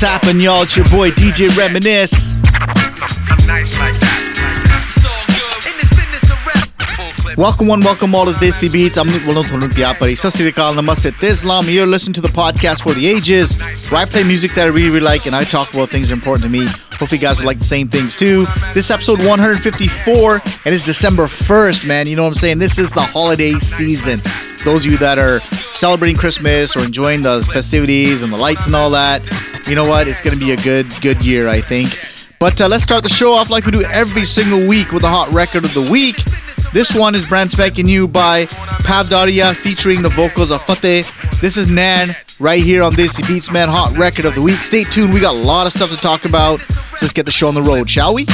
What's happening, y'all? It's your boy DJ Reminisce. Welcome one, welcome all to Desi Beats. I'm Nick Walontunutiapari. Sasirikal Namaste Islam. You're listening to the podcast for the ages, where I play music that I really, really like and I talk about things important to me. Hopefully, you guys would like the same things too. This episode 154, and it's December 1st, man. You know what I'm saying? This is the holiday season. Those of you that are celebrating Christmas or enjoying the festivities and the lights and all that, you know what? It's going to be a good, good year, I think. But uh, let's start the show off like we do every single week with a hot record of the week. This one is brand spanking new by Pav Dharia featuring the vocals of Fateh. This is Nain right here on Desi Beats Man Hot Record of the Week. Stay tuned, we got a lot of stuff to talk about. So let's get the show on the road, shall we?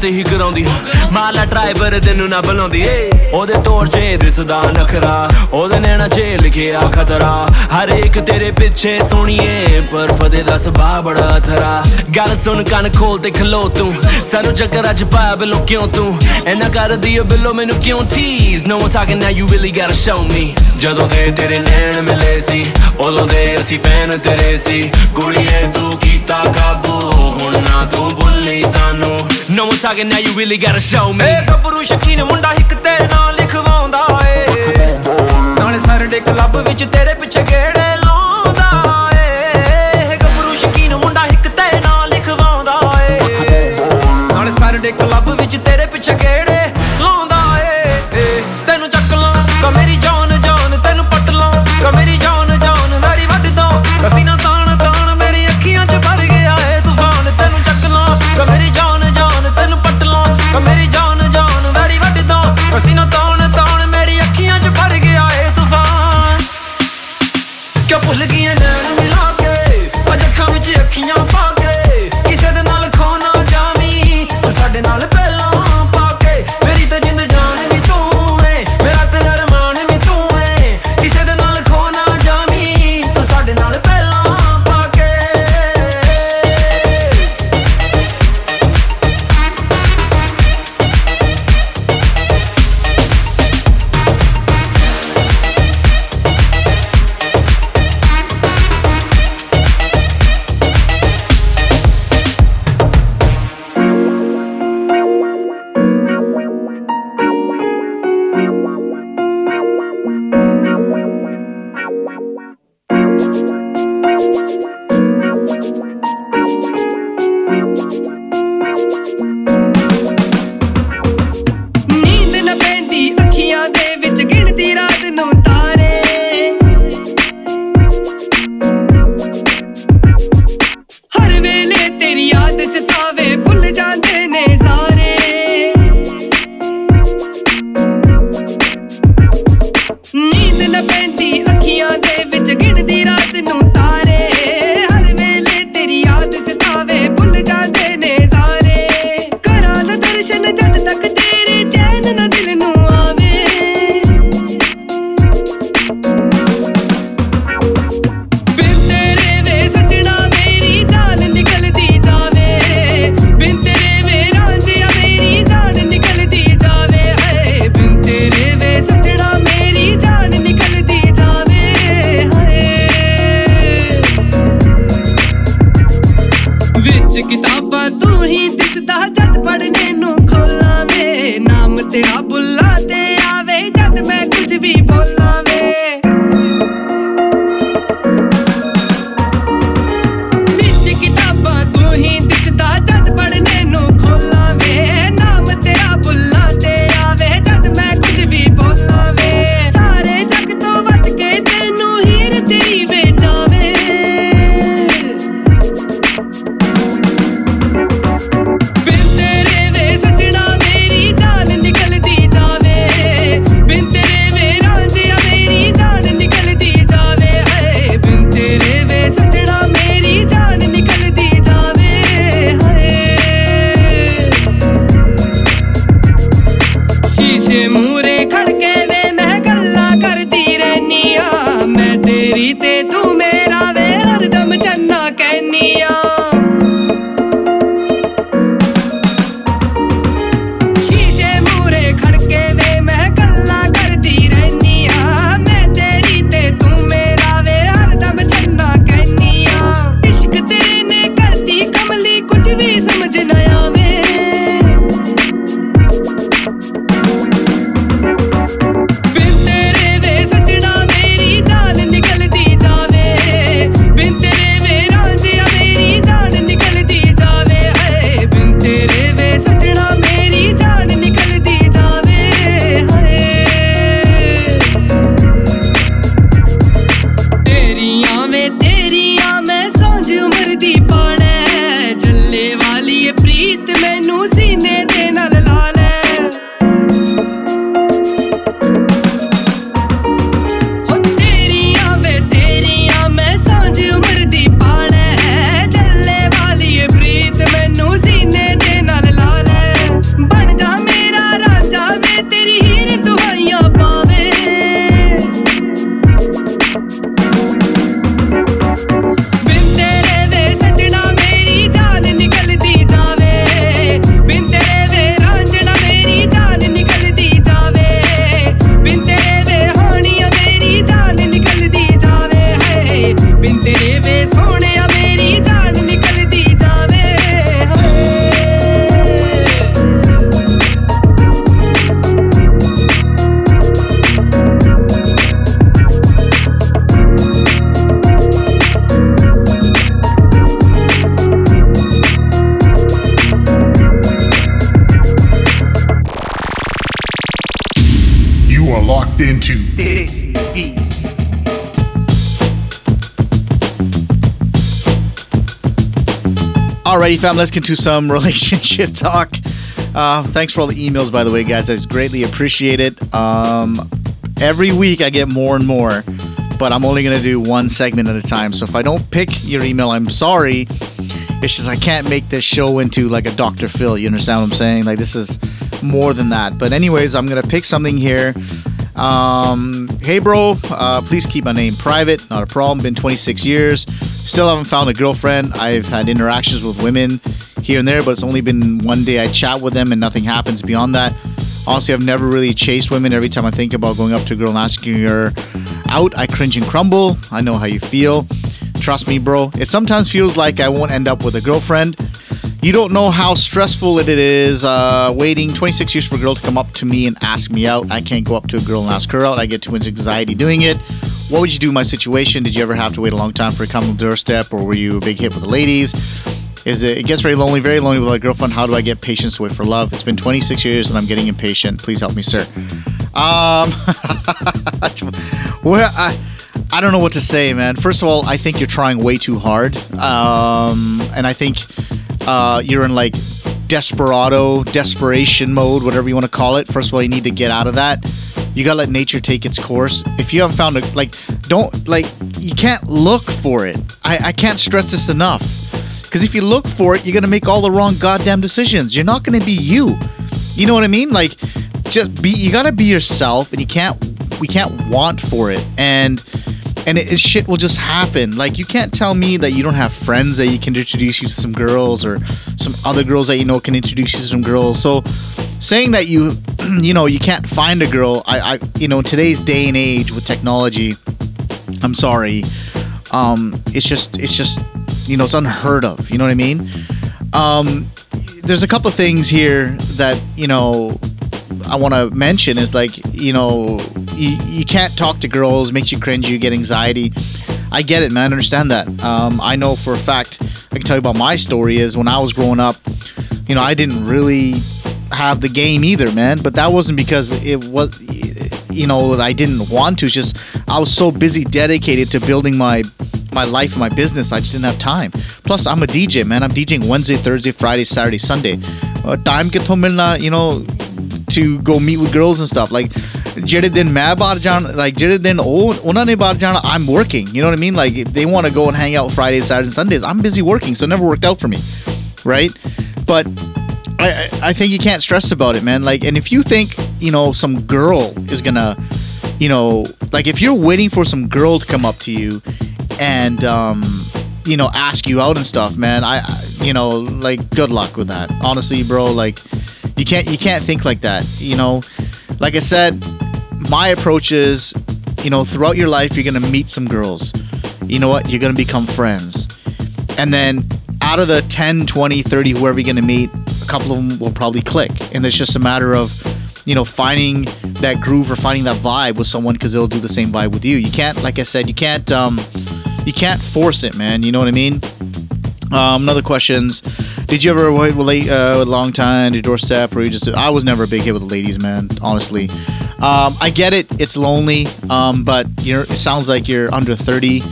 ਤੇ ਹੀ ਕਰਾਉਂਦੀ ਮਾਲਾ driver ਤੈਨੂੰ ਨਾ ਬੁਲਾਉਂਦੀ ਉਹਦੇ ਤੋੜ ਚ ਦਿਸਦਾ ਨਖਰਾ, ਉਹਦੇ ਨੈਣਾ ਚ ਲਿਖਿਆ ਖਤਰਾ। ਹਰ ਇੱਕ ਤੇਰੇ ਪਿੱਛੇ ਸੁਣੀਏ ਪਰ ਫਦੇ ਦਾ ਸੁਭਾ ਬੜਾ ਥਰਾ ਗੱਲ ਸੁਣ ਕੰਨ ਖੋਲ ਤੇ ਖਲੋ ਤੂੰ। ਸਾਨੂੰ ਚੱਕਰ ਅੱਜ ਪਾਇਆ ਬਿਲੋ ਕਿਉਂ ਤੂੰ? ਐਨਾ ਕਰਦੀ ਓ ਬਿਲੋ ਮੈਨੂੰ ਕਿਉਂ ਟੀਜ਼ no one talking now you really gotta show me ਜਦੋਂ ਦੇ ਤੇਰੇ ਨੈਣ ਮਿਲੇ ਸੀ ਉਦੋਂ ਦੇ ਅਸੀਂ ਫੈਨ ਤੇਰੇ ਸੀ। ਕੁੜੀਏ ਤੂੰ ਕੀਤਾ ਕਾਬੂ ਹੁਣ ਨਾ ਤੂੰ ਭੁੱਲੀ ਸਾਨੂੰ। No one talking now you really gotta show me ਏ ਗੱਭਰੂ ਸ਼ਕੀਨ ਮੁੰਡਾ ਇੱਕ ਤੇ ਨਾਂ ਲਿਖਵਾਉਂਦਾ ਏ। ਨਾਲੇ ਸਰਡੇ ਕਲੱਬ ਵਿੱਚ ਤੇਰੇ ਪਿੱਛੇ ਗੇੜੇ ਲਾਉਂਦਾ। ਕਲੱਬ ਵਿੱਚ ਤੇਰੇ ਪਿੱਛੇ ਗੇੜੇ You are locked into Desi Beats. Alrighty, fam, let's get to some relationship talk. Uh, thanks for all the emails, by the way, guys. I greatly appreciate it. Um, every week I get more and more, but I'm only going to do one segment at a time. So if I don't pick your email, I'm sorry. It's just I can't make this show into like a Dr. Phil. You understand what I'm saying? Like, this is more than that. But, anyways, I'm going to pick something here. Um, hey, bro, uh, please keep my name private. Not a problem. Been 26 years. Still haven't found a girlfriend. I've had interactions with women here and there, but it's only been one day I chat with them and nothing happens beyond that. Honestly, I've never really chased women. Every time I think about going up to a girl and asking her out, I cringe and crumble. I know how you feel. Trust me, bro. It sometimes feels like I won't end up with a girlfriend. You don't know how stressful it is uh, waiting 26 years for a girl to come up to me and ask me out. I can't go up to a girl and ask her out. I get too much anxiety doing it. What would you do in my situation? Did you ever have to wait a long time for a come doorstep, or were you a big hit with the ladies? Is it? It gets very lonely, very lonely without a girlfriend. How do I get patience to wait for love? It's been 26 years and I'm getting impatient. Please help me, sir. Um, where I, I don't know what to say, man. First of all, I think you're trying way too hard, um, and I think uh, you're in like desperado, desperation mode, whatever you want to call it. First of all, you need to get out of that. You gotta let nature take its course. If you haven't found a like, don't like, you can't look for it. I, I can't stress this enough. Because if you look for it, you're gonna make all the wrong goddamn decisions. You're not gonna be you. You know what I mean? Like, just be. You gotta be yourself, and you can't. We can't want for it, and and it, it- shit will just happen. Like, you can't tell me that you don't have friends that you can introduce you to some girls, or some other girls that you know can introduce you to some girls. So, saying that you, you know, you can't find a girl, I, I, you know, today's day and age with technology, I'm sorry. Um, it's just, it's just, you know, it's unheard of. You know what I mean? Um, there's a couple things here that you know I want to mention is like you know you, you can't talk to girls, makes you cringe, you get anxiety. I get it, man. I understand that. Um, I know for a fact. I can tell you about my story is when I was growing up. You know, I didn't really have the game either, man. But that wasn't because it was, you know, I didn't want to. It's just I was so busy, dedicated to building my my life, my business. I just didn't have time. Plus, I'm a DJ, man. I'm DJing Wednesday, Thursday, Friday, Saturday, Sunday. Uh, time get to milna, you know, to go meet with girls and stuff. Like ਜਿਹੜੇ ਦਿਨ ਮੈਂ ਬਾਹਰ ਜਾਣ like ਜਿਹੜੇ ਦਿਨ ਉਹ ਉਹਨਾਂ ਨੇ ਬਾਹਰ ਜਾਣਾ I'm working you know what I mean like they want to go and hang out Fridays Saturdays Sundays I'm busy working so it never worked out for me right but I, I I think you can't stress about it man like and if you think you know some girl is gonna you know like if you're waiting for some girl to come up to you and um you know ask you out and stuff man I I- you know like good luck with that honestly bro like you can't you can't think like that you know like i said my approach is you know throughout your life you're gonna meet some girls you know what you're gonna become friends and then out of the 10 20 30 whoever you're gonna meet a couple of them will probably click and it's just a matter of you know finding that groove or finding that vibe with someone because they'll do the same vibe with you you can't like i said you can't um you can't force it man you know what i mean um, another questions. Did you ever wait uh, a long time to your doorstep, or you just? I was never a big hit with the ladies, man. Honestly, um, I get it. It's lonely, um, but you're. It sounds like you're under thirty.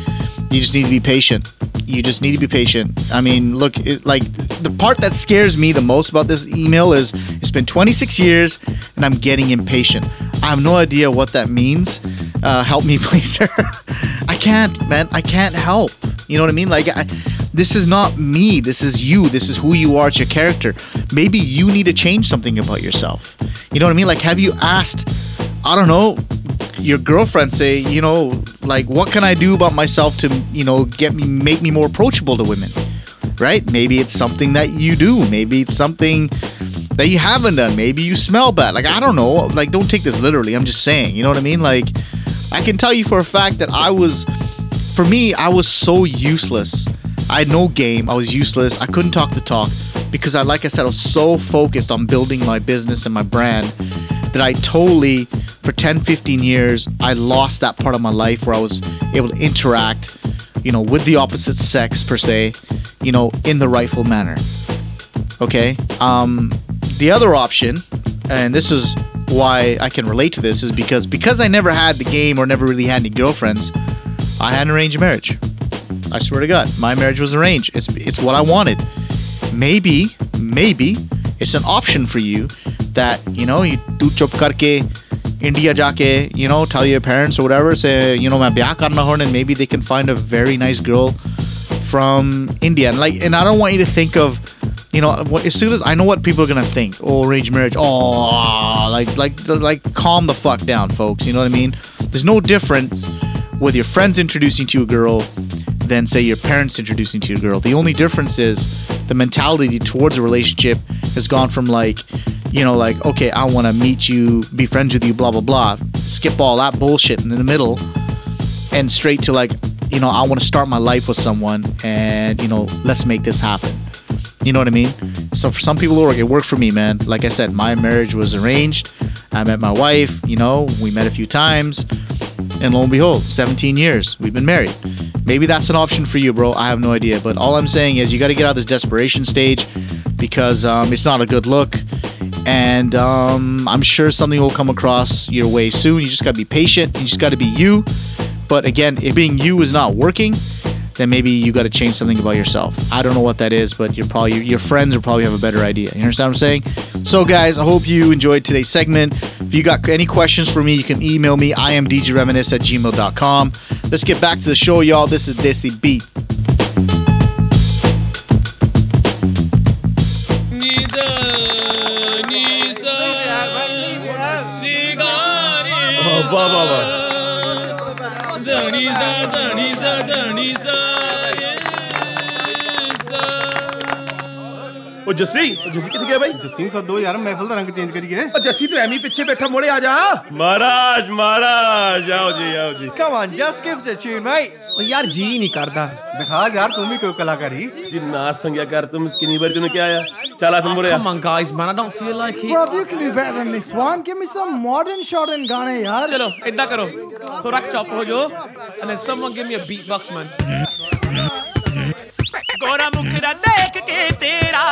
You just need to be patient. You just need to be patient. I mean, look, it, like the part that scares me the most about this email is it's been 26 years and I'm getting impatient. I have no idea what that means. Uh, help me, please, sir. I can't, man. I can't help. You know what I mean? Like, I, this is not me. This is you. This is who you are. It's your character. Maybe you need to change something about yourself. You know what I mean? Like, have you asked? I don't know. Your girlfriend say, you know, like, what can I do about myself to, you know, get me, make me more approachable to women? Right? Maybe it's something that you do. Maybe it's something that you haven't done. Maybe you smell bad. Like, I don't know. Like, don't take this literally. I'm just saying. You know what I mean? Like, I can tell you for a fact that I was, for me, I was so useless. I had no game. I was useless. I couldn't talk the talk because I, like I said, I was so focused on building my business and my brand that I totally, for 10, 15 years, I lost that part of my life where I was able to interact, you know, with the opposite sex per se, you know, in the rightful manner. Okay. Um, the other option, and this is why I can relate to this, is because because I never had the game or never really had any girlfriends, I had an arranged marriage. I swear to God, my marriage was arranged. It's it's what I wanted. Maybe, maybe it's an option for you that you know you do chup karke India jaake, you know, tell your parents or whatever, say, you know, main bya horn, and maybe they can find a very nice girl from India. And like, and I don't want you to think of, you know, as soon as I know what people are gonna think, oh, arranged marriage, oh, like, like, like, calm the fuck down, folks. You know what I mean? There's no difference with your friends introducing to a girl than say your parents introducing to your girl. The only difference is the mentality towards a relationship has gone from like you know, like, okay, I want to meet you, be friends with you, blah blah blah. Skip all that bullshit in the middle and straight to like, you know, I want to start my life with someone and, you know, let's make this happen. You know what I mean? So for some people, it work. It worked for me, man. Like I said, my marriage was arranged. I met my wife. You know, we met a few times, and lo and behold, 17 years we've been married. Maybe that's an option for you, bro. I have no idea. But all I'm saying is, you got to get out of this desperation stage because um, it's not a good look, and um, I'm sure something will come across your way soon. You just got to be patient. You just got to be you. But again, if being you is not working, then maybe you got to change something about yourself. I don't know what that is, but you're probably your friends will probably have a better idea. You understand what I'm saying? So, guys, I hope you enjoyed today's segment. If you got any questions for me, you can email me. I am djreminisce at gmail.com. Let's get back to the show, y'all. This is Desi Beat. ਉਹ ਜੱਸੀ ਉਹ ਜੱਸੀ ਕਿੱਥੇ ਗਿਆ ਬਾਈ ਜੱਸੀ ਸੱਦੋ ਯਾਰ ਮਹਿਫਲ ਦਾ ਰੰਗ change ਕਰੀਏ ਉਹ ਜੱਸੀ ਤੂੰ ਐਵੇਂ ਹੀ ਪਿੱਛੇ ਬੈਠਾ ਮੋੜੇ ਆ ਜਾ ਮਹਾਰਾਜ ਮਹਾਰਾਜ ਆਓ ਜੀ ਆਓ ਜੀ come on just give us a tune mate ਉਹ ਯਾਰ ਜੀ ਨਹੀਂ ਕਰਦਾ दिखा यार तुम भी कोई कलाकार ही। जिन्ना संज्ञा कर तुम किनी बार तुम क्या आया चला तुम बोले come guys man I don't feel like he bro you can be better than this one give me some modern shot in गाने यार चलो इदा करो। थोड़ा चुप हो जाओ and then someone give me a beat box man गोरा मुखरा देख के तेरा.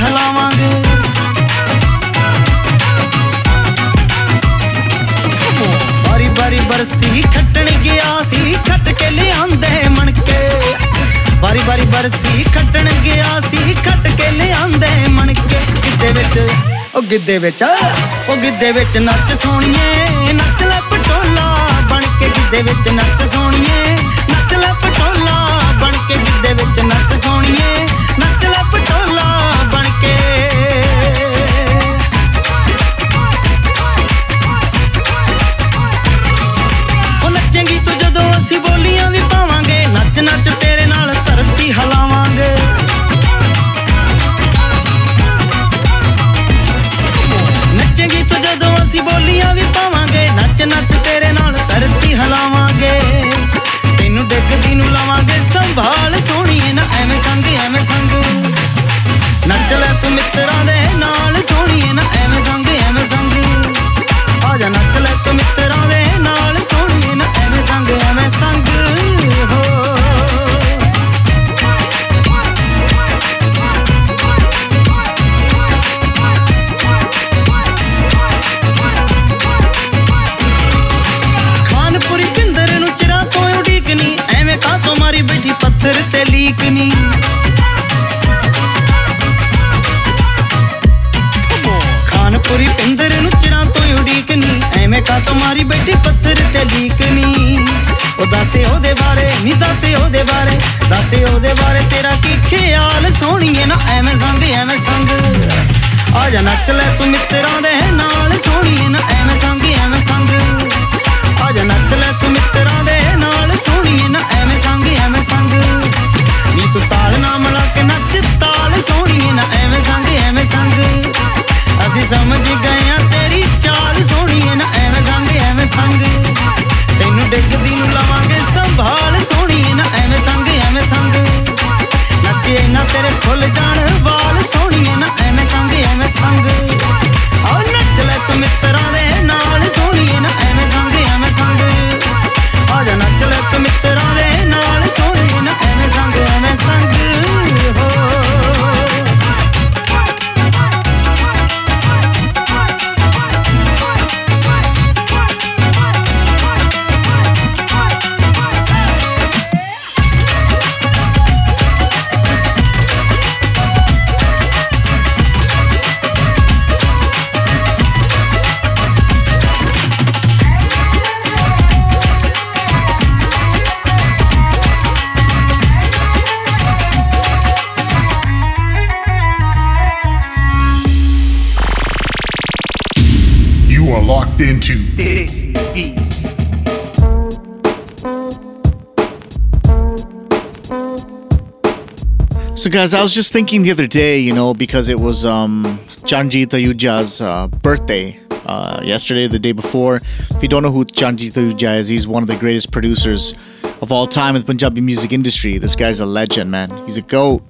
ਹਿਲਾਵਾਂਗੇ। ਬਾਰੀ ਬਾਰੀ ਬਰਸੀ ਖੱਟਣ ਗਿਆ ਸੀ, ਖੱਟ ਕੇ ਲਿਆਂਦੇ ਮਣਕੇ। ਬਾਰੀ ਬਾਰੀ ਬਰਸੀ ਖੱਟਣ ਗਿਆ ਸੀ, ਖੱਟ ਕੇ ਲਿਆਂਦੇ ਮਣਕੇ। ਗਿੱਧੇ ਵਿੱਚ, ਉਹ ਗਿੱਧੇ ਵਿੱਚ, ਉਹ ਗਿੱਧੇ ਵਿੱਚ ਨੱਚ ਸੋਣੀਏ ਨੱਚ ਲੈ ਪਟੋਲਾ ਬਣ ਕੇ ਗਿੱਧੇ ਵਿੱਚ ਨੱਚ ਸੋਣੀਏ ਨੱਚ ਲੈ ਪਟੋਲਾ ਬਣ ਕੇ ਗਿੱਧੇ ਵਿੱਚ ਨੱਚ ਸੋਣੀਏ ਨੱਚ ਲੈ ਪਟੋਲਾ ਅਸੀਂ ਬੋਲੀਆਂ ਵੀ ਪਾਵਾਂਗੇ, ਨੱਚ ਨੱਚ ਤੇਰੇ ਨਾਲ ਧਰਤੀ ਹਿਲਾਵਾਂਗੇ। ਨੱਚੇਂਗੀ ਤੂੰ ਜਦੋਂ ਅਸੀਂ ਬੋਲੀਆਂ ਵੀ ਪਾਵਾਂਗੇ, ਨੱਚ ਨੱਚ ਤੇਰੇ ਨਾਲ ਧਰਤੀ ਹਿਲਾਵਾਂਗੇ। ਤੈਨੂੰ ਡਿੱਗਦੀ ਨੂੰ ਲਾਵਾਂਗੇ, ਸੰਭਾਲ ਸੋਹਣੀਏ ਨਾ, ਐਵੇਂ ਸੰਗ ਐਵੇਂ ਸੰਗ। ਨੱਚ ਲੈ ਤੂੰ ਮਿੱਤਰਾਂ ਦੇ ਨਾਲ ਸੋਹਣੀਏ ਨਾ, ਐਵੇਂ ਸੰਗ ਐਵੇਂ ਸੰਗ। ਆ ਜਾ ਨੱਚ ਲੈ ਤੂੰ ਮਿੱਤਰਾਂ ਪੱਥਰ ਤੇ ਲੀਕਨੀ ਖਾਨਪੁਰੀ ਪਿੰਦਰ ਨੂੰ ਚਿਰਾਂ ਤੋਂ ਉਡੀਕਨੀ ਐਵੇਂ ਕਾ ਤੋਂ ਮਾਰੀ ਬੈਠੀ ਪੱਥਰ ਤੇ ਲੀਕਨੀ ਉਹ ਦੱਸੇ ਉਹਦੇ ਬਾਰੇ ਨਹੀਂ ਦੱਸੇ ਉਹਦੇ ਬਾਰੇ। ਦੱਸੇ ਉਹਦੇ ਬਾਰੇ ਤੇਰਾ ਕੀ ਖਿਆਲ? ਸੋਹਣੀਏ ਨਾ, ਐਵੇਂ ਸੰਗ ਐਵੇਂ ਸੰਗ। ਆ ਜਾ ਨੱਚ ਲੈ ਤੂੰ ਮਿੱਤਰਾਂ ਦੇ ਨਾਲ। ਸੋਹਣੀਏ ਨਾ, ਐਵੇਂ ਸੰਗ ਐਵੇਂ ਸੰਗ। Guys, I was just thinking the other day, you know, because it was um, Charanjit Ahuja's uh, birthday uh, yesterday, the day before. If you don't know who Charanjit Ahuja is, he's one of the greatest producers of all time in the Punjabi music industry. This guy's a legend, man. He's a goat.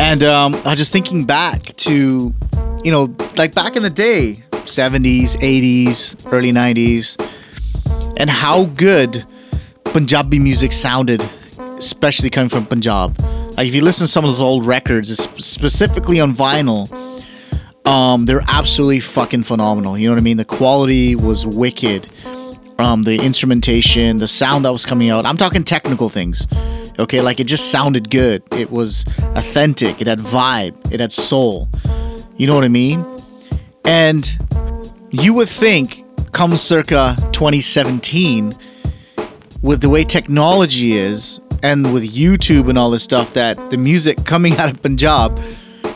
And um, I was just thinking back to, you know, like back in the day, 70s, 80s, early 90s, and how good Punjabi music sounded, especially coming from Punjab. Like if you listen to some of those old records, specifically on vinyl, um, they're absolutely fucking phenomenal. You know what I mean? The quality was wicked. um, the instrumentation, the sound that was coming out. I'm talking technical things. Okay, like it just sounded good. It was authentic. It had vibe. It had soul. You know what I mean? And you would think, come circa 2017, with the way technology is and with YouTube and all this stuff, that the music coming out of Punjab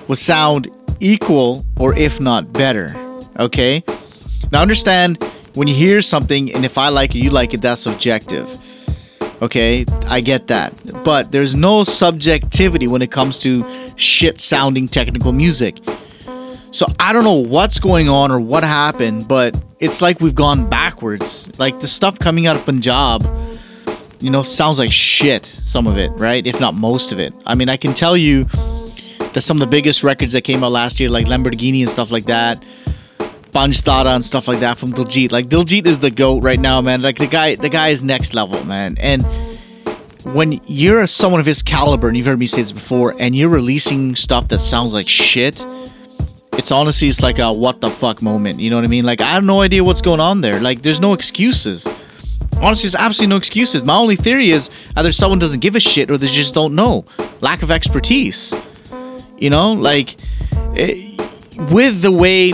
would sound equal or if not better. Okay? Now understand when you hear something and if I like it, you like it, that's subjective. Okay? I get that. But there's no subjectivity when it comes to shit sounding technical music. So I don't know what's going on or what happened, but it's like we've gone backwards. Like the stuff coming out of Punjab, you know, sounds like shit, some of it, right? If not most of it. I mean, I can tell you that some of the biggest records that came out last year, like Lamborghini and stuff like that, Panchtara and stuff like that from Diljit. Like Diljit is the goat right now, man. Like the guy, the guy is next level, man. And when you're someone of his caliber, and you've heard me say this before, and you're releasing stuff that sounds like shit, it's honestly it's like a what the fuck moment. You know what I mean? Like I have no idea what's going on there. Like there's no excuses. Honestly, there's absolutely no excuses. My only theory is either someone doesn't give a shit or they just don't know. Lack of expertise. You know, like eh, with the way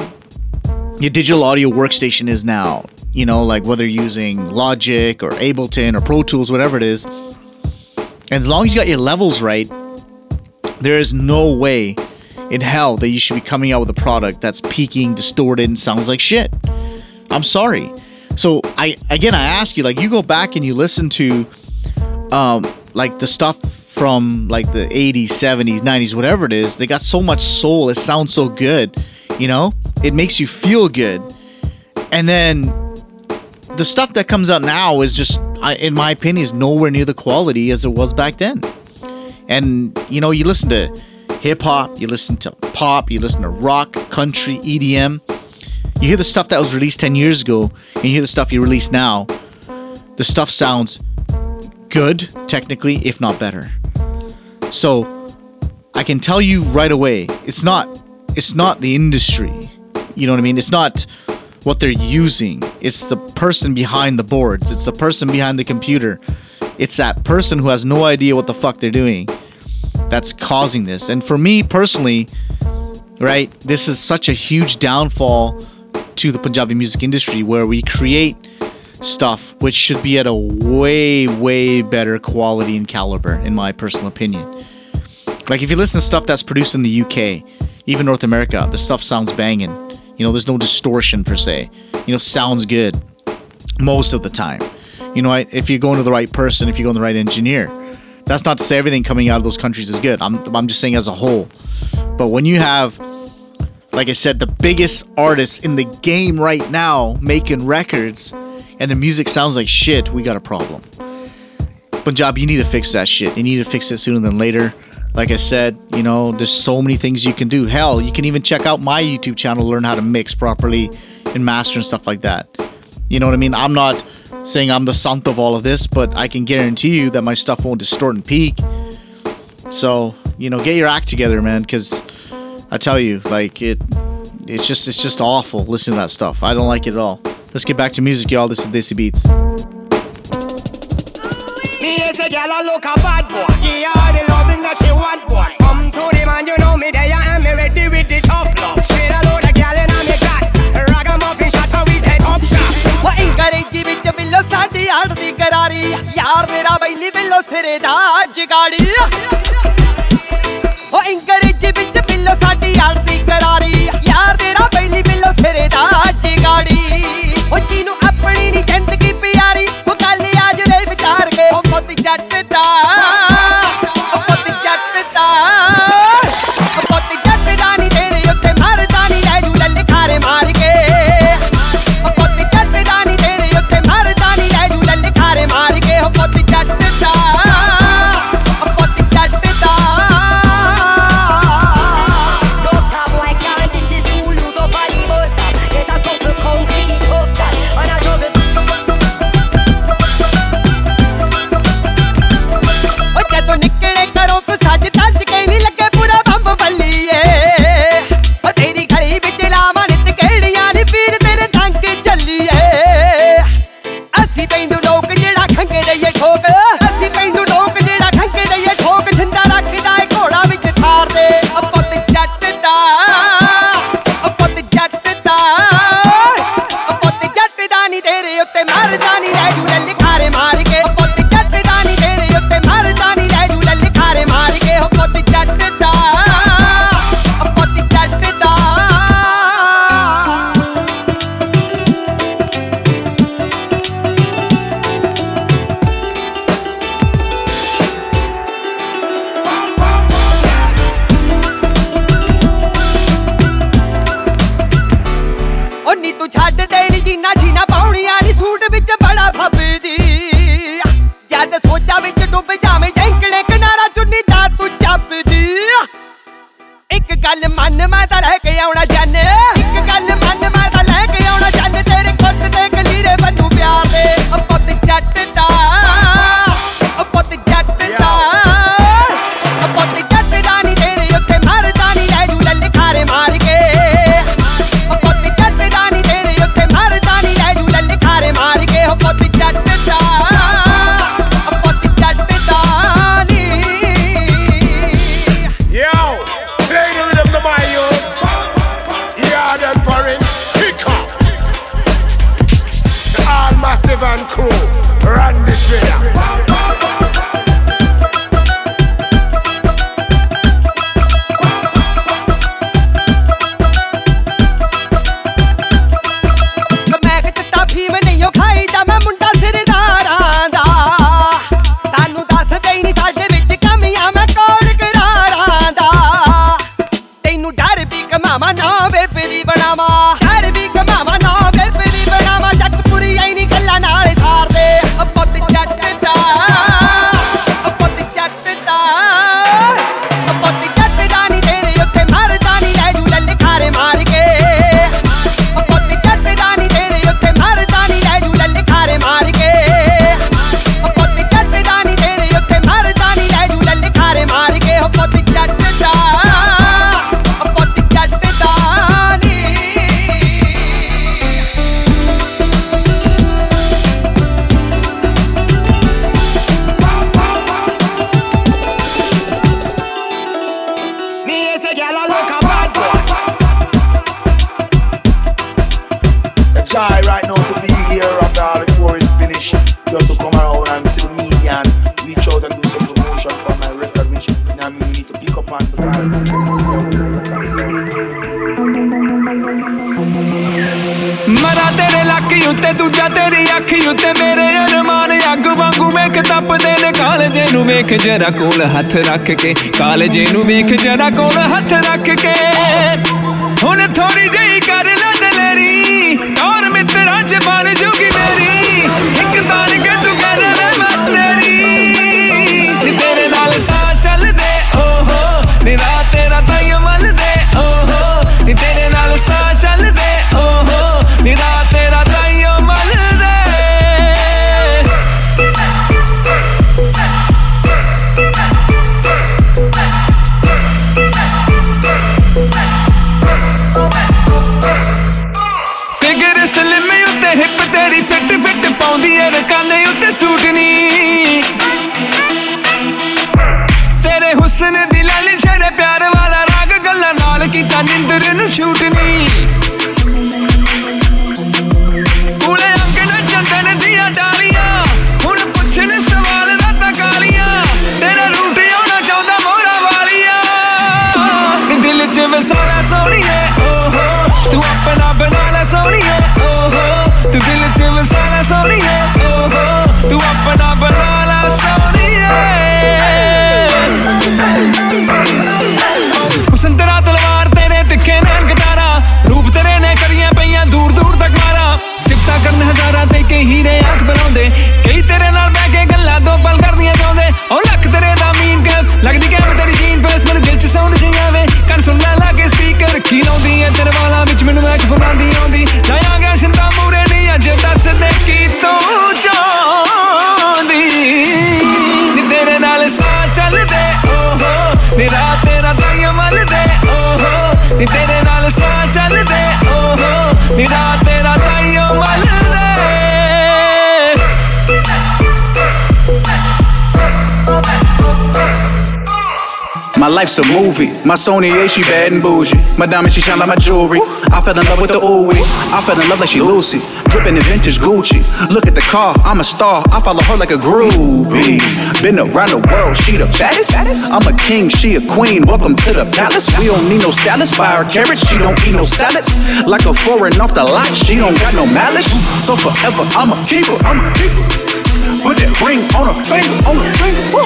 your digital audio workstation is now, you know, like whether you're using Logic or Ableton or Pro Tools, whatever it is, and as long as you got your levels right, there is no way in hell that you should be coming out with a product that's peaking, distorted, and sounds like shit. I'm sorry. So I again I ask you, like you go back and you listen to um like the stuff from like the 80s, 70s, 90s, whatever it is, they got so much soul, it sounds so good, you know? It makes you feel good. And then the stuff that comes out now is just in my opinion is nowhere near the quality as it was back then. And you know, you listen to hip hop, you listen to pop, you listen to rock, country, EDM. You hear the stuff that was released 10 years ago, and you hear the stuff you release now. The stuff sounds good, technically, if not better. So I can tell you right away, it's not it's not the industry. You know what I mean? It's not what they're using. It's the person behind the boards. It's the person behind the computer. It's that person who has no idea what the fuck they're doing that's causing this. And for me personally, right, this is such a huge downfall to the Punjabi music industry where we create stuff which should be at a way, way better quality and caliber, in my personal opinion. Like if you listen to stuff that's produced in the UK, even North America, the stuff sounds banging. You know, there's no distortion per se. You know, sounds good most of the time. You know, if you're going to the right person, if you're going to the right engineer. That's not to say everything coming out of those countries is good. I'm, I'm just saying as a whole. But when you have, like I said, the biggest artists in the game right now making records and the music sounds like shit, we got a problem. Punjab, you need to fix that shit. You need to fix it sooner than later. Like I said, you know, there's so many things you can do. Hell, you can even check out my YouTube channel, learn how to mix properly and master and stuff like that. You know what I mean? I'm not saying I'm the sant of all of this, but I can guarantee you that my stuff won't distort and peak. So, you know, get your act together, man, because I tell you, like it, it's just it's just awful. Listen to that stuff. I don't like it at all. Let's get back to music, y'all. This is Desi Beats. Is a ਬਿੱਲੋ ਸਾਡੀ ਆੜ ਦੀ ਕਰਾਰੀ। ਯਾਰ ਮੇਰਾ ਬੈਲੀ ਬਿੱਲੋ ਸਿਰੇ ਦਾ ਜਗਾੜੀ। ਉਹ ਜਿਹਨੂੰ ਆਪਣੀ ਨਹੀਂ ਜ਼ਿੰਦਗੀ ਪਿਆਰੀ, ਉਹ ਕੱਲ ਅੱਜ ਦੇ ਵਿਚਾਰ ਕੇ ਉਹ ਮੁੱਤ ਜੱਟ ਦਾ ਵੇਖ ਜਰਾ ਕੋਲ ਹੱਥ ਰੱਖ ਕੇ, ਕਾਲਜੇ ਨੂੰ ਵੇਖ ਜਰਾ ਕੋਲ ਹੱਥ ਰੱਖ ਕੇ। ਹੁਣ ਥੋੜੀ ਜਿਹੀ ਕਰ ਲੈ ਦਲੇਰੀ ਔਰ ਮਿੱਤਰਾਂ ਚ ਬਣ ਜੂਗੀ ਮੇਰੀ। ਇੱਕ ਤਾਰ ਕੇ ਤੂੰ ਕਰ ਲੈ ਮੈਂ ਤੇਰੀ। ਨੀ ਤੇਰੇ ਨਾਲ ਸਾਹ ਚੱਲਦੇ, ਓਹੋ। ਨੀ ਰਾਤ ਤੇਰਾ ਤਾਈਂ ਮਲਦੇ, ਓਹੋ। ਨੀ ਤੇਰੇ ਨਾਲ ਸਾਹ ਚੱਲਦੇ, ਓਹੋ। ਨੀ ਰਾਤ ਰਕਾਨੇ ਉੱਤੇ ਸੂਟ ਨੀ ਤੇਰੇ ਹੁਸਨ ਦੀ ਲਾਲੀ ਛੜੇ ਪਿਆਰ ਵਾਲਾ ਰਾਗ ਗੱਲਾਂ ਨਾਲ ਕੀਤਾ ਨਿੰਦਰ ਨੂੰ ਛੂਟ life's a movie. My Sony A, she bad and bougie. My diamond, she shine like my jewelry. I fell in love with the ooey. I fell in love like she Lucy. Dripping in vintage Gucci. Look at the car, I'm a star. I follow her like a groupie. Been around the world, she the baddest. I'm a king, she a queen. Welcome to the palace. We don't need no stylist. Buy her carrots, she don't eat no salads. Like a foreign off the lot, she don't got no malice. So forever, I'm a keeper. I'm a keeper. Put that ring on her finger, on her finger. Woo.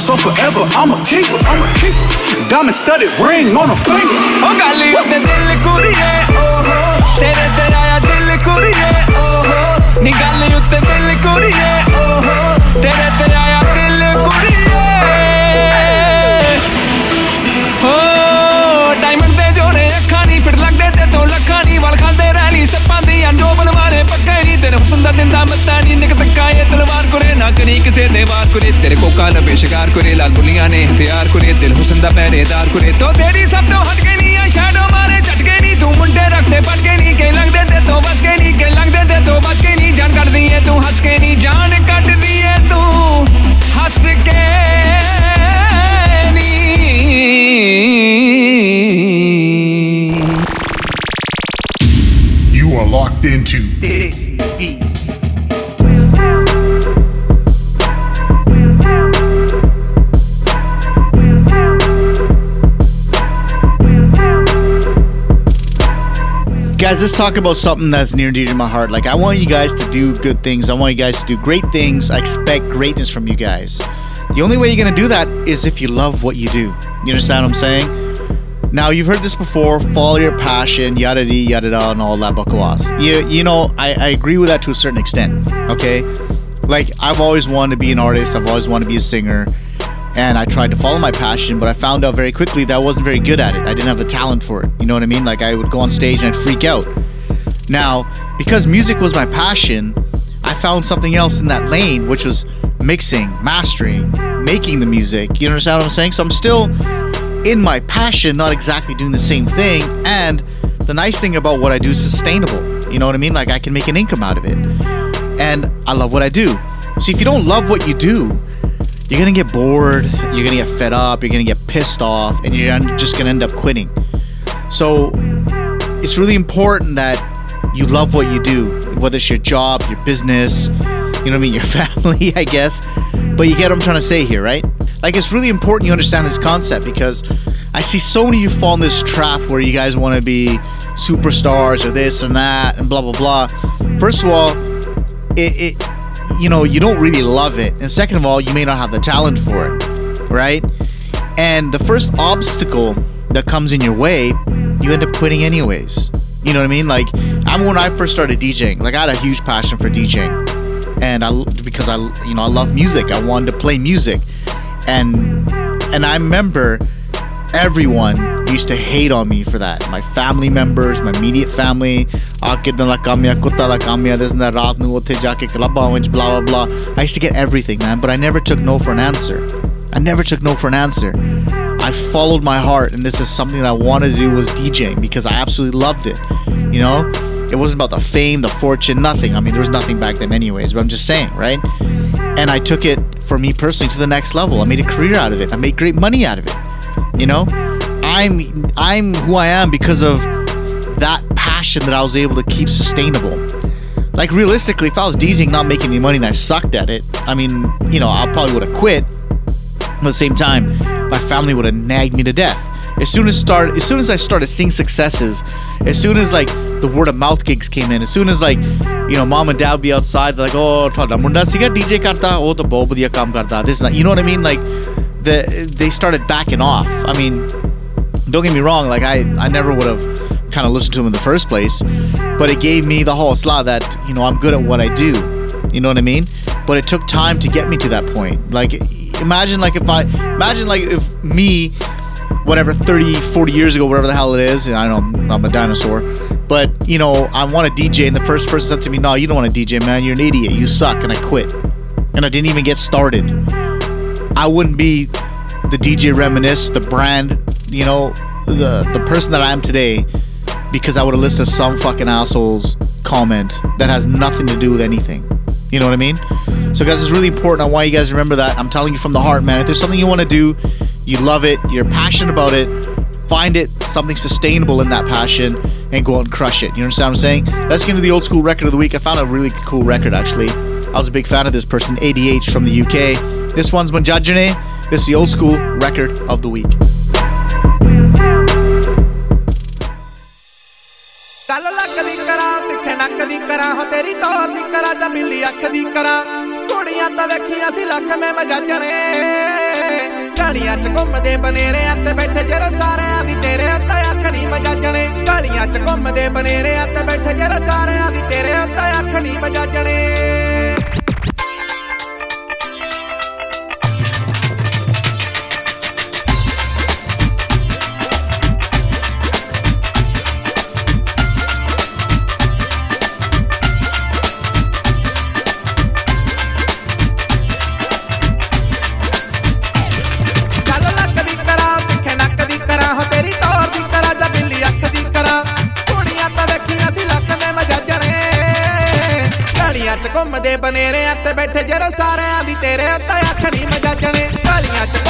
So forever, I'm a keeper, I'm a keeper. Diamond studded ring on her finger. Oh, God, leave the dil kuri hai, oh ho. Tere tera ya dil kuri hai, oh, oh. ho. Nigali utte dil kuri hai, oh ho. Tere tera ya dil kuri hai. ਕੁਰੇ ਨਾ ਕਿਸੇ ਦੇ ਵਾਰ ਕੁਰੇ ਤੇਰੇ ਕੋਕਾ ਲਬੇ ਸ਼ਿਕਾਰ ਕੁਰੇ ਲਾਲ ਬੁਲੀਆਂ ਨੇ ਹਥਿਆਰ ਕੁਰੇ ਦਿਲ ਹੁਸਨ ਦਾ ਪਹਿਰੇਦਾਰ ਕੁਰੇ। ਤੋ ਤੇਰੀ ਸਭ ਤੋਂ ਹਟ ਕੇ ਨਹੀਂ ਆ ਸ਼ੈਡੋ ਮਾਰੇ ਝਟਕੇ ਨਹੀਂ ਤੂੰ ਮੁੰਡੇ ਰੱਖਦੇ ਪਟ ਕੇ ਨਹੀਂ ਕਿ ਲੱਗਦੇ ਤੇ ਤੋਂ ਬਚ ਕੇ ਨਹੀਂ ਕਿ ਲੱਗਦੇ ਤੇ ਤੋਂ ਬਚ ਕੇ ਨਹੀਂ ਜਾਨ ਕੱਢਦੀ ਏ ਤੂੰ ਹੱਸ ਕੇ ਨਹੀਂ ਜਾਨ ਕੱਢਦੀ ਏ ਤੂੰ ਹੱਸ ਕੇ ਨਹੀਂ। You are locked into Guys, let's talk about something that's near and dear to my heart. Like, I want you guys to do good things. I want you guys to do great things. I expect greatness from you guys. The only way you're going to do that is if you love what you do. You understand what I'm saying? Now, you've heard this before follow your passion, yada yada yada da, and all that bakwas. You, you know, I, I agree with that to a certain extent, okay? Like, I've always wanted to be an artist, I've always wanted to be a singer, and I tried to follow my passion, but I found out very quickly that I wasn't very good at it. I didn't have the talent for it. You know what I mean? Like, I would go on stage and I'd freak out. Now, because music was my passion, I found something else in that lane, which was mixing, mastering, making the music. You understand what I'm saying? So I'm still in my passion, not exactly doing the same thing. And the nice thing about what I do is sustainable. You know what I mean? Like I can make an income out of it. And I love what I do. See, if you don't love what you do, you're gonna get bored, you're gonna get fed up, you're gonna get pissed off, and you're just gonna end up quitting. So it's really important that you love what you do, whether it's your job, your business, you know what I mean, your family, I guess. But you get what I'm trying to say here, right? like it's really important you understand this concept because I see so many of you fall in this trap where you guys want to be superstars or this and that and blah blah blah. First of all, it, it you know you don't really love it, and second of all, you may not have the talent for it, right? And the first obstacle that comes in your way, you end up quitting anyways. You know what I mean? Like I remember when I first started DJing, like I had a huge passion for DJing, and I because I you know I love music. I wanted to play music, and and I remember everyone used to hate on me for that. My family members, my immediate family, ah ਕਿਦਾਂ ਦਾ ਕੰਮ ਆ ਕੁੱਤਾ ਦਾ ਕੰਮ ਆ this and that ਰਾਤ ਨੂੰ ਉੱਥੇ ਜਾ ਕੇ ਕਲੱਬਾਂ ਵਿੱਚ blah blah blah. I used to get everything, man, but I never took no for an answer. I never took no for an answer. I followed my heart, and this is something that I wanted to do was DJing because I absolutely loved it. You know, it wasn't about the fame, the fortune, nothing. I mean, there was nothing back then, anyways. But I'm just saying, right? And I took it for me personally to the next level. I made a career out of it. I made great money out of it. You know, I'm I'm who I am because of that passion that I was able to keep sustainable. Like realistically, if I was DJing not making any money and I sucked at it, I mean, you know, I probably would have quit. But at the same time, my family would have nagged me to death. As soon as start, as soon as I started seeing successes, as soon as like the word of mouth gigs came in, as soon as like you know, mom and dad would be outside, like, oh, Tata Munda DJ karta, oh, the Bobadiya kam this and that. You know what I mean? Like, the, they started backing off. I mean, don't get me wrong, like, I, I never would have kind of listened to him in the first place, but it gave me the whole sla that, you know, I'm good at what I do. You know what I mean? But it took time to get me to that point. Like, imagine like if I, imagine like if me, whatever, 30, 40 years ago, whatever the hell it is, and I know I'm a dinosaur, but, you know, I want to DJ, and the first person said to me, no, you don't want to DJ, man, you're an idiot, you suck, and I quit. And I didn't even get started. I wouldn't be the DJ Reminisce, the brand, you know, the the person that I am today because I would have listened to some fucking asshole's comment that has nothing to do with anything. You know what I mean? So guys, it's really important. I want you guys to remember that. I'm telling you from the heart, man. If there's something you want to do, you love it, you're passionate about it, find it something sustainable in that passion and go out and crush it. You understand what I'm saying? Let's get into the old school record of the week. I found a really cool record actually. I was a big fan of this person, ADH from the UK. This one's Majajane. This is the old school record of the week. ਨੱਕ ਦੀ ਕਰਾਂ, ਹੋ ਤੇਰੀ ਟੌਰ ਦੀ ਕਰਾਂ, ਜਾਂ ਬਿੱਲੀ ਅੱਖ ਦੀ ਕਰਾਂ। ਕੁੜੀਆਂ ਤਾਂ ਵੇਖੀਆਂ ਸੀ ਲੱਖ ਮੈਂ ਮਜਾਜਣੇ। ਗਾਲੀਆਂ ਚ ਘੁੰਮਦੇ ਬਨੇਰਿਆਂ ਤੇ ਬੈਠੇ ਜਿਹੜੇ ਸਾਰਿਆਂ ਦੀ ਤੇਰੇ ਉੱਤੇ ਅੱਖ ਨਹੀਂ ਮਜਾਜਣੇ। ਗਾਲੀਆਂ ਚ ਘੁੰਮਦੇ ਬਨੇਰਿਆਂ ਤੇ ਬੈਠੇ ਜਿਹੜੇ ਸਾਰਿਆਂ ਦੀ ਤੇਰੇ ਉੱਤੇ ਅੱਖ ਨਹੀਂ ਮਜਾਜਣੇ। ਬਨੇਰਿਆਂ ਤੇ ਬੈਠੇ ਜਿਹੜੇ ਸਾਰਿਆਂ ਦੀ ਤੇਰੇ ਉੱਤੇ ਅੱਖ ਨਹੀਂ ਮਜਾਜਣੇ ਗਾਲੀਆਂ ਚ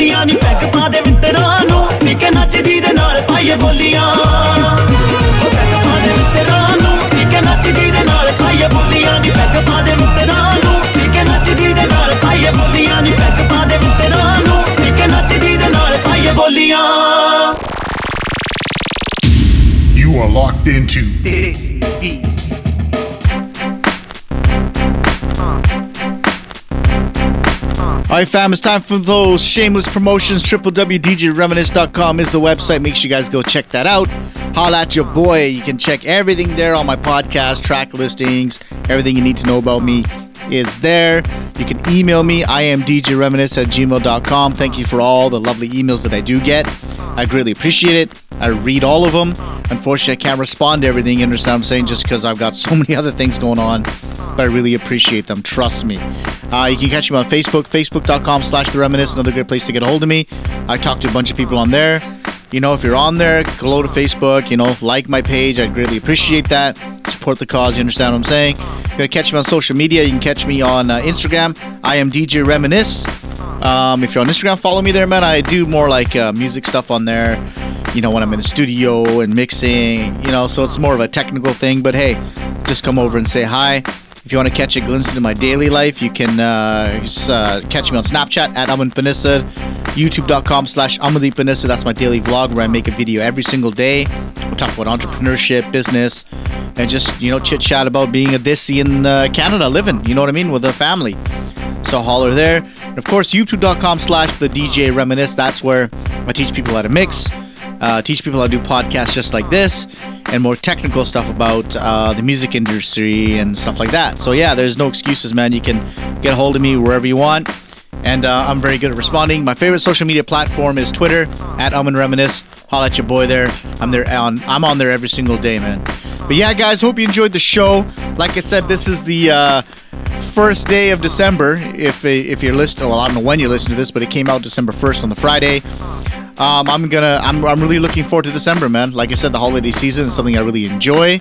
ਨੱਚੀਆਂ ਨਹੀਂ ਪੈਗ ਪਾ ਦੇ ਮਿੱਤਰਾਂ ਨੂੰ ਨਿੱਕੇ ਨੱਚਦੀ ਦੇ ਨਾਲ ਪਾਈਏ ਬੋਲੀਆਂ। ਹੋ ਪੈਗ ਪਾ ਦੇ ਮਿੱਤਰਾਂ ਨੂੰ ਨਿੱਕੇ ਨੱਚਦੀ ਦੇ ਨਾਲ ਪਾਈਏ ਬੋਲੀਆਂ। ਨਹੀਂ ਪੈਗ ਪਾ ਦੇ ਮਿੱਤਰਾਂ ਨੂੰ ਨਿੱਕੇ ਨੱਚਦੀ ਦੇ ਨਾਲ ਪਾਈਏ ਬੋਲੀਆਂ। ਨਹੀਂ ਪੈਗ ਪਾ ਦੇ ਮਿੱਤਰਾਂ ਨੂੰ ਨਿੱਕੇ ਨੱਚਦੀ ਦੇ ਨਾਲ ਪਾਈਏ ਬੋਲੀਆਂ। You are locked into this beast. All right, fam, it's time for those shameless promotions. www.djreminisce.com is the website. Make sure you guys go check that out. Holla at your boy. You can check everything there on my podcast, track listings, everything you need to know about me is there. You can email me. I am djreminisce at gmail.com. Thank you for all the lovely emails that I do get. I greatly appreciate it. I read all of them. Unfortunately, I can't respond to everything, you understand what I'm saying, just because I've got so many other things going on. But I really appreciate them. Trust me. Uh, you can catch me on Facebook, facebook.com slash the reminisce, another great place to get a hold of me. I talk to a bunch of people on there. You know, if you're on there, go to Facebook, you know, like my page. I'd greatly appreciate that. Support the cause, you understand what I'm saying? You're gonna catch me on social media. You can catch me on uh, Instagram. I am DJ Reminisce. Um, if you're on Instagram, follow me there, man. I do more like uh, music stuff on there. You know, when I'm in the studio and mixing, you know, so it's more of a technical thing. But hey, just come over and say hi. If you want to catch a glimpse into my daily life, you can uh, uh, catch me on Snapchat at Aman youtube.com slash Panesar. That's my daily vlog where I make a video every single day. We'll talk about entrepreneurship, business, and just, you know, chit chat about being a desi in uh, Canada, living, you know what I mean, with a family. So holler there. And of course, youtube.com slash the DJ Reminisce. That's where I teach people how to mix, uh, teach people how to do podcasts just like this, and more technical stuff about uh, the music industry and stuff like that. So yeah, there's no excuses, man. You can get a hold of me wherever you want. And uh, I'm very good at responding. My favorite social media platform is Twitter at Aman Reminisce. Holla at your boy there. I'm there on. I'm on there every single day, man. But yeah, guys, hope you enjoyed the show. Like I said, this is the uh, first day of December. If if you're listening, well, I don't know when you're listening to this, but it came out December 1st on the Friday. Um, I'm gonna. I'm, I'm really looking forward to December, man. Like I said, the holiday season is something I really enjoy.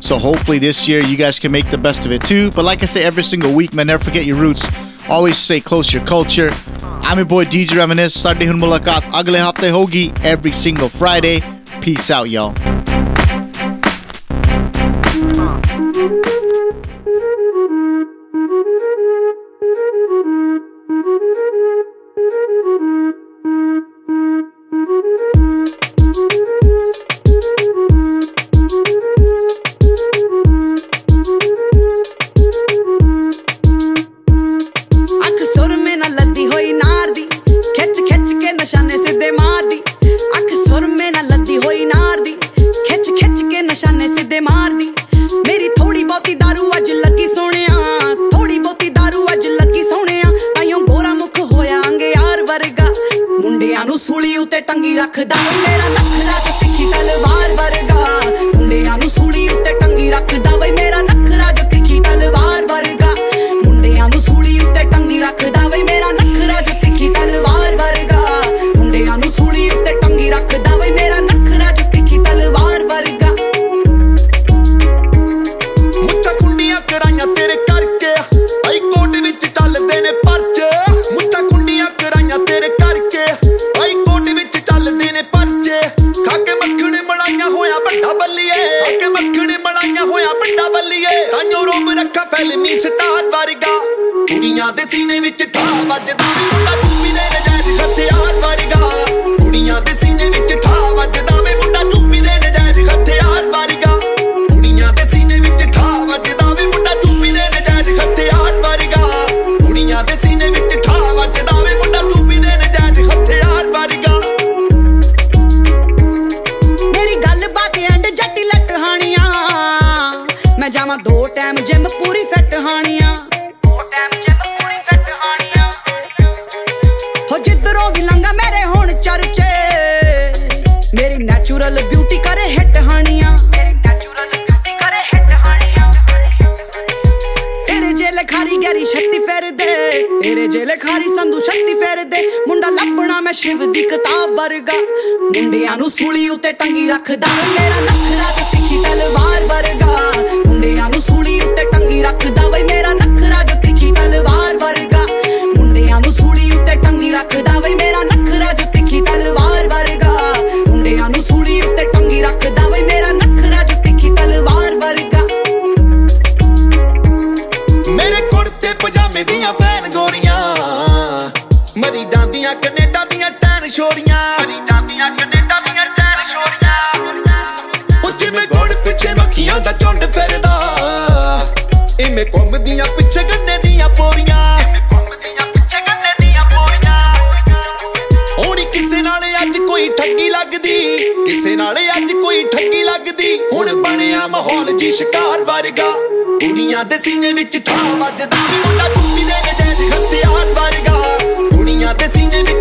So hopefully this year you guys can make the best of it too. But like I say every single week, man, never forget your roots. Always stay close to your culture. I'm your boy DJ Reminisce. Sunday hun mulaqat agle hafte hogi every single Friday. Peace out, y'all. ਅੱਖ ਜਾਂਦੀਆਂ Canada ਦੀਆਂ ten ਛੋੜੀਆਂ। ਮਰੀ ਜਾਂਦੀਆਂ Canada ਦੀਆਂ ten ਛੋੜੀਆਂ। ਉੱਚੀ ਮੇ ਗੁੜ ਪਿੱਛੇ ਮੱਖੀਆਂ ਦਾ ਝੁੰਡ ਫਿਰਦਾ। ਇਵੇਂ ਘੁੰਮਦੀਆਂ ਪਿੱਛੇ ਗੰਨੇ ਦੀਆਂ ਪੌੜੀਆਂ। ਕਿਸੇ ਨਾਲ ਅੱਜ ਕੋਈ ਠੱਗੀ ਲੱਗਦੀ। ਕਿਸੇ ਨਾਲ ਅੱਜ ਕੋਈ ਠੱਗੀ ਲੱਗਦੀ। ਹੁਣ ਬਣਿਆ ਮਾਹੌਲ ਜੀ ਸ਼ਿਕਾਰ ਵਰਗਾ। ਕੁੜੀਆਂ ਦੇ ਸੀਨੇ ਵਿੱਚ ਠਾ ਵੱਜਦਾ। ਵੀ ਮੁੰਡਾ ਕੁੜੀ ਦੇ ਨਜ਼ਰ ਹਥਿਆਰ ਵਰਗਾ। not the scene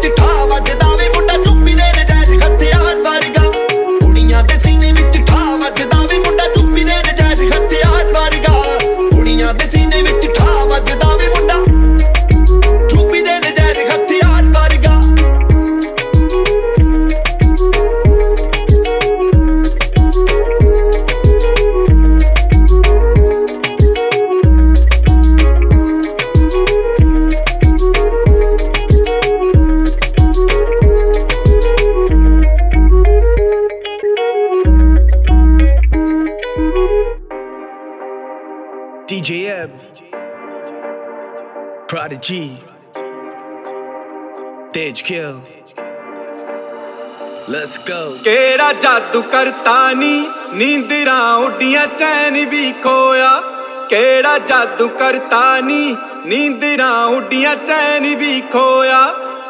Tej Kill. Let's go. ਕਿਹੜਾ ਜਾਦੂ ਕਰਤਾ ਨੀ ਨੀਂਦਰਾਂ ਉੱਡੀਆਂ ਚੈਨ ਵੀ ਖੋਇਆ ਕਿਹੜਾ ਜਾਦੂ ਕਰਤਾ ਨੀ ਨੀਂਦਰਾਂ ਉੱਡੀਆਂ ਚੈਨ ਵੀ ਖੋਇਆ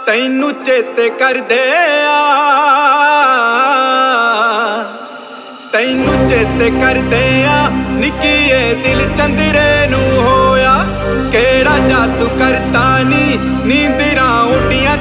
ਤੈਨੂੰ ਚੇਤੇ ਕਰਦੇ ਆ ਤੈਨੂੰ ਚੇਤੇ ਕਰਦੇ ਆ ਨਿੱਕੀਏ ਦਿਲ ਚੰਦਰੇ ਨੂੰ ਹੋਇਆ ਕਿਹੜਾ ਜਾਦੂ ਕਰਤਾ ਨੀ ਨੀਂਦਰਾਂ ਉੱਡੀਆਂ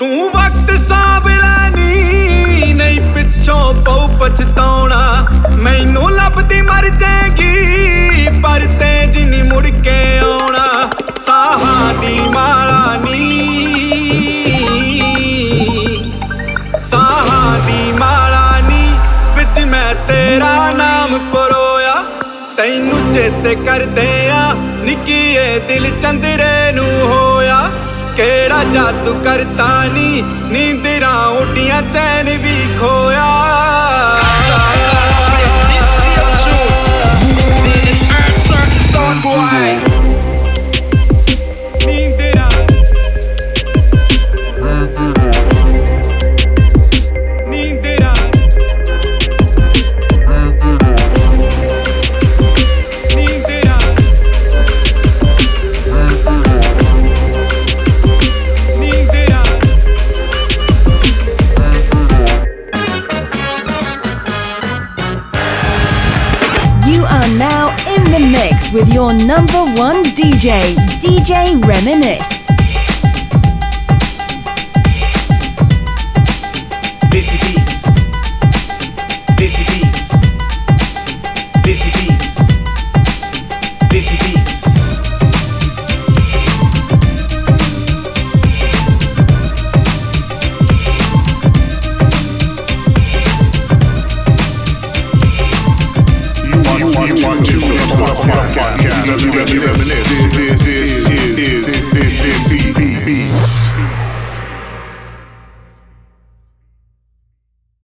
ਤੂੰ ਵਕਤ ਸਾਂਭ ਲੈਣੀ ਨਹੀਂ ਪਿੱਛੋਂ ਪਉ ਪਛਤਾਉਣਾ। ਮੈਨੂੰ ਲੱਭਦੀ ਮਰ ਜਾਏਗੀ, ਪਰ ਤੇ ਜਿਨੀ ਮੁੜ ਕੇ ਆਉਣਾ। ਸਾਹਾਂ ਦੀ ਮਾਲਾ ਨੀ। ਸਾਹਾਂ ਦੀ ਮਾਲਾ ਨੀ, ਵਿੱਚ ਮੈਂ ਤੇਰਾ ਨਾਮ ਪਰੋਇਆ। ਤੈਨੂੰ ਚੇਤੇ ਕਰਦੇ ਆ, ਨਿੱਕੀਏ ਦਿਲ ਚੰਦਰੇ ਨੂੰ ਹੋਇਆ ਕਿਹੜਾ ਜਾਦੂ ਕਰਤਾ ਨੀ? ਨੀਂਦਰਾਂ ਉੱਡੀਆਂ ਚੈਨ ਵੀ ਖੋਇਆ। Your number one DJ, DJ Reminisce.